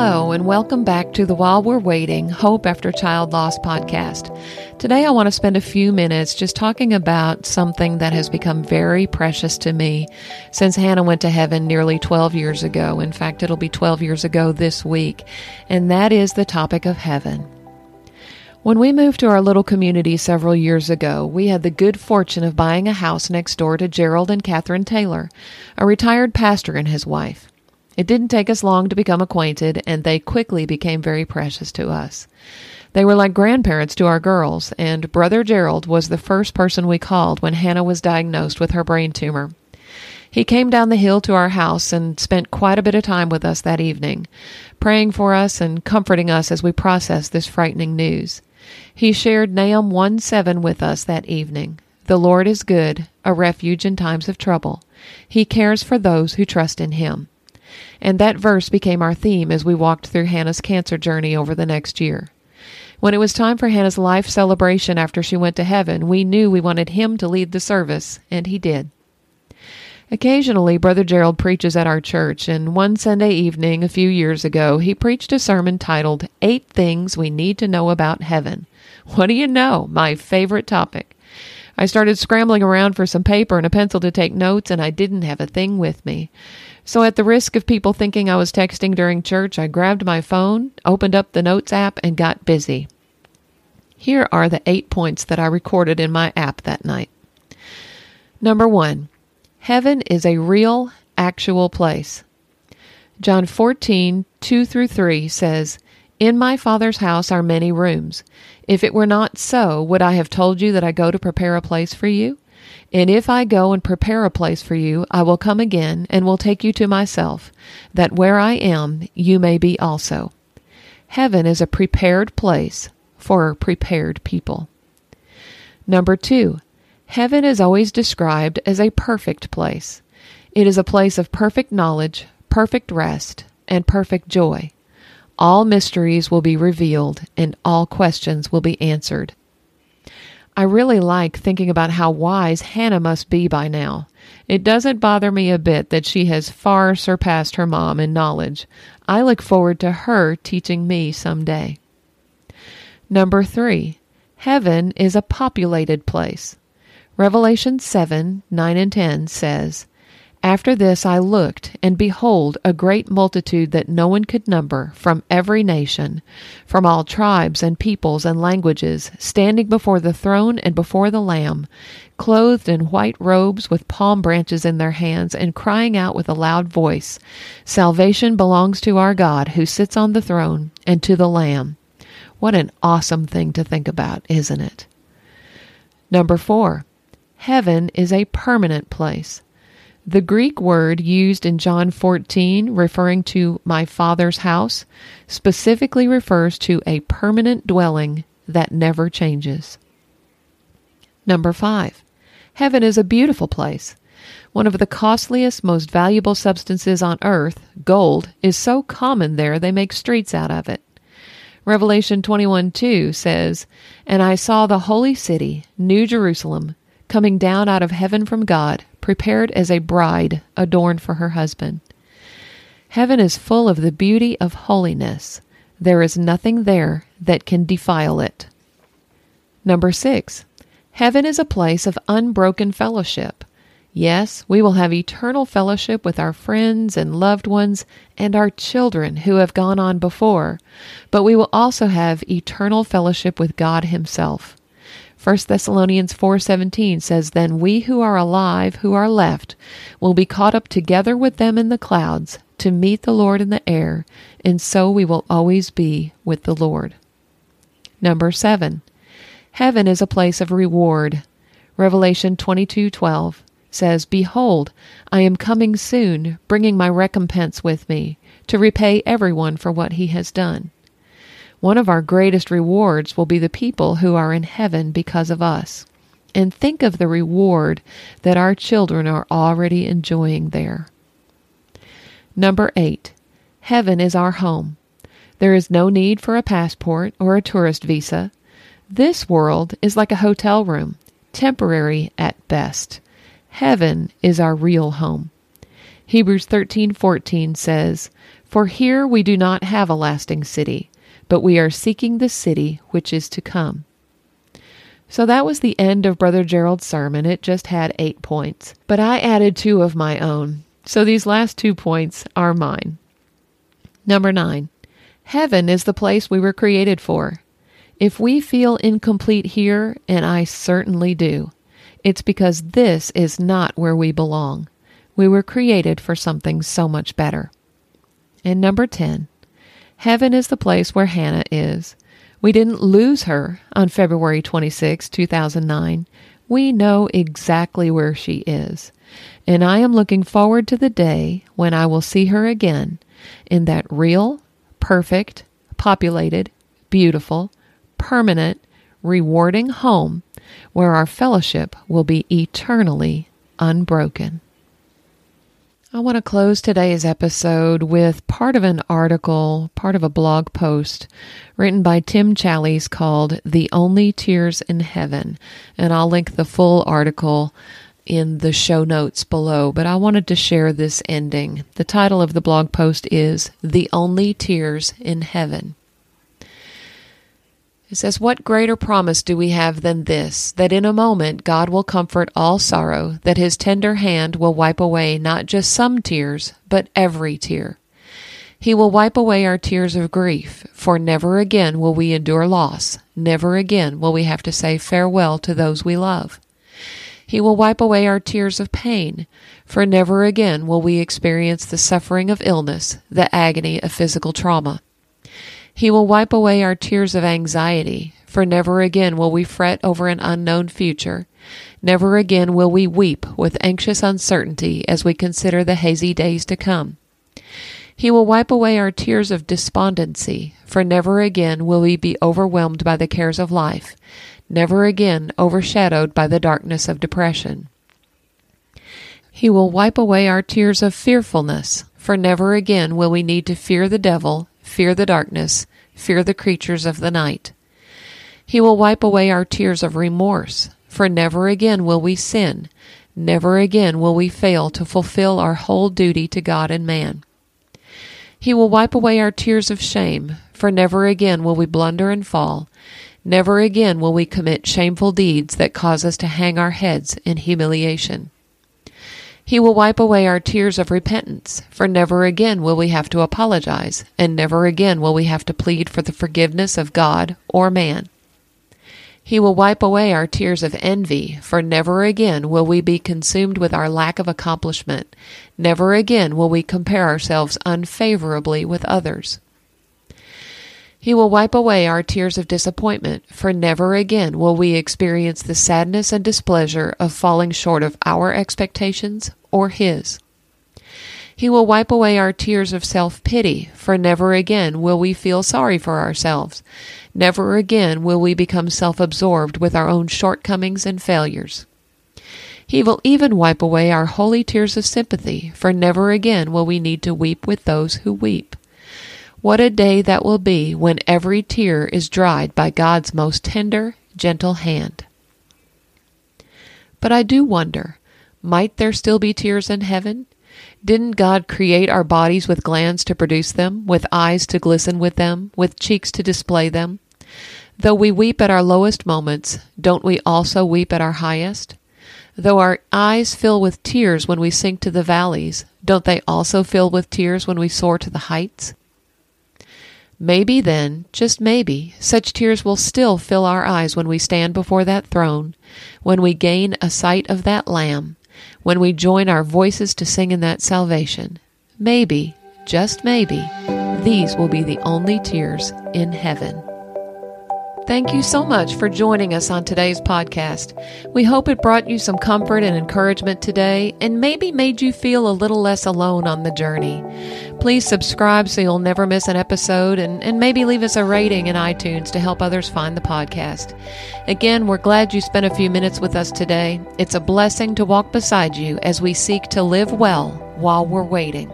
Hello, and welcome back to the While We're Waiting Hope After Child Loss podcast. Today, I want to spend a few minutes just talking about something that has become very precious to me since Hannah went to heaven nearly 12 years ago. In fact, it'll be 12 years ago this week, and that is the topic of heaven. When we moved to our little community several years ago, we had the good fortune of buying a house next door to Gerald and Catherine Taylor, a retired pastor and his wife. It didn't take us long to become acquainted, and they quickly became very precious to us. They were like grandparents to our girls, and Brother Gerald was the first person we called when Hannah was diagnosed with her brain tumor. He came down the hill to our house and spent quite a bit of time with us that evening, praying for us and comforting us as we processed this frightening news. He shared Nahum 1 7 with us that evening. The Lord is good, a refuge in times of trouble. He cares for those who trust in him. And that verse became our theme as we walked through Hannah's cancer journey over the next year. When it was time for Hannah's life celebration after she went to heaven, we knew we wanted him to lead the service, and he did. Occasionally, Brother Gerald preaches at our church, and one Sunday evening a few years ago, he preached a sermon titled Eight Things We Need to Know About Heaven. What do you know? My favorite topic. I started scrambling around for some paper and a pencil to take notes, and I didn't have a thing with me. So, at the risk of people thinking I was texting during church, I grabbed my phone, opened up the Notes app, and got busy. Here are the eight points that I recorded in my app that night. Number one, heaven is a real, actual place. John 14, 2 through 3 says, in my Father's house are many rooms. If it were not so, would I have told you that I go to prepare a place for you? And if I go and prepare a place for you, I will come again and will take you to myself, that where I am, you may be also. Heaven is a prepared place for prepared people. Number two, heaven is always described as a perfect place. It is a place of perfect knowledge, perfect rest, and perfect joy all mysteries will be revealed and all questions will be answered. I really like thinking about how wise Hannah must be by now. It doesn't bother me a bit that she has far surpassed her mom in knowledge. I look forward to her teaching me some day. Number three, heaven is a populated place. Revelation 7 9 and 10 says, after this I looked, and behold, a great multitude that no one could number, from every nation, from all tribes and peoples and languages, standing before the throne and before the Lamb, clothed in white robes with palm branches in their hands, and crying out with a loud voice Salvation belongs to our God who sits on the throne and to the Lamb. What an awesome thing to think about, isn't it? Number four, heaven is a permanent place. The Greek word used in John 14, referring to my Father's house, specifically refers to a permanent dwelling that never changes. Number five, heaven is a beautiful place. One of the costliest, most valuable substances on earth, gold, is so common there they make streets out of it. Revelation 21 2 says, And I saw the holy city, New Jerusalem, coming down out of heaven from God prepared as a bride adorned for her husband. Heaven is full of the beauty of holiness. There is nothing there that can defile it. Number six, heaven is a place of unbroken fellowship. Yes, we will have eternal fellowship with our friends and loved ones and our children who have gone on before, but we will also have eternal fellowship with God Himself. 1 Thessalonians 4:17 says then we who are alive who are left will be caught up together with them in the clouds to meet the Lord in the air and so we will always be with the Lord. Number 7. Heaven is a place of reward. Revelation 22:12 says, "Behold, I am coming soon, bringing my recompense with me, to repay everyone for what he has done." One of our greatest rewards will be the people who are in heaven because of us. And think of the reward that our children are already enjoying there. Number eight, heaven is our home. There is no need for a passport or a tourist visa. This world is like a hotel room, temporary at best. Heaven is our real home. Hebrews 13:14 says, For here we do not have a lasting city, but we are seeking the city which is to come. So that was the end of Brother Gerald's sermon. It just had eight points, but I added two of my own. So these last two points are mine. Number nine, heaven is the place we were created for. If we feel incomplete here, and I certainly do, it's because this is not where we belong. We were created for something so much better. And number 10, heaven is the place where Hannah is. We didn't lose her on February 26, 2009. We know exactly where she is. And I am looking forward to the day when I will see her again in that real, perfect, populated, beautiful, permanent, rewarding home where our fellowship will be eternally unbroken. I want to close today's episode with part of an article, part of a blog post written by Tim Challies called The Only Tears in Heaven. And I'll link the full article in the show notes below, but I wanted to share this ending. The title of the blog post is The Only Tears in Heaven. It says, What greater promise do we have than this, that in a moment God will comfort all sorrow, that his tender hand will wipe away not just some tears, but every tear. He will wipe away our tears of grief, for never again will we endure loss, never again will we have to say farewell to those we love. He will wipe away our tears of pain, for never again will we experience the suffering of illness, the agony of physical trauma. He will wipe away our tears of anxiety, for never again will we fret over an unknown future. Never again will we weep with anxious uncertainty as we consider the hazy days to come. He will wipe away our tears of despondency, for never again will we be overwhelmed by the cares of life, never again overshadowed by the darkness of depression. He will wipe away our tears of fearfulness, for never again will we need to fear the devil fear the darkness, fear the creatures of the night. He will wipe away our tears of remorse, for never again will we sin, never again will we fail to fulfill our whole duty to God and man. He will wipe away our tears of shame, for never again will we blunder and fall, never again will we commit shameful deeds that cause us to hang our heads in humiliation. He will wipe away our tears of repentance, for never again will we have to apologize, and never again will we have to plead for the forgiveness of God or man. He will wipe away our tears of envy, for never again will we be consumed with our lack of accomplishment. Never again will we compare ourselves unfavorably with others. He will wipe away our tears of disappointment, for never again will we experience the sadness and displeasure of falling short of our expectations or His. He will wipe away our tears of self pity, for never again will we feel sorry for ourselves. Never again will we become self absorbed with our own shortcomings and failures. He will even wipe away our holy tears of sympathy, for never again will we need to weep with those who weep. What a day that will be when every tear is dried by God's most tender, gentle hand. But I do wonder might there still be tears in heaven? Didn't God create our bodies with glands to produce them, with eyes to glisten with them, with cheeks to display them? Though we weep at our lowest moments, don't we also weep at our highest? Though our eyes fill with tears when we sink to the valleys, don't they also fill with tears when we soar to the heights? Maybe then, just maybe, such tears will still fill our eyes when we stand before that throne, when we gain a sight of that Lamb, when we join our voices to sing in that salvation. Maybe, just maybe, these will be the only tears in heaven. Thank you so much for joining us on today's podcast. We hope it brought you some comfort and encouragement today and maybe made you feel a little less alone on the journey. Please subscribe so you'll never miss an episode and, and maybe leave us a rating in iTunes to help others find the podcast. Again, we're glad you spent a few minutes with us today. It's a blessing to walk beside you as we seek to live well while we're waiting.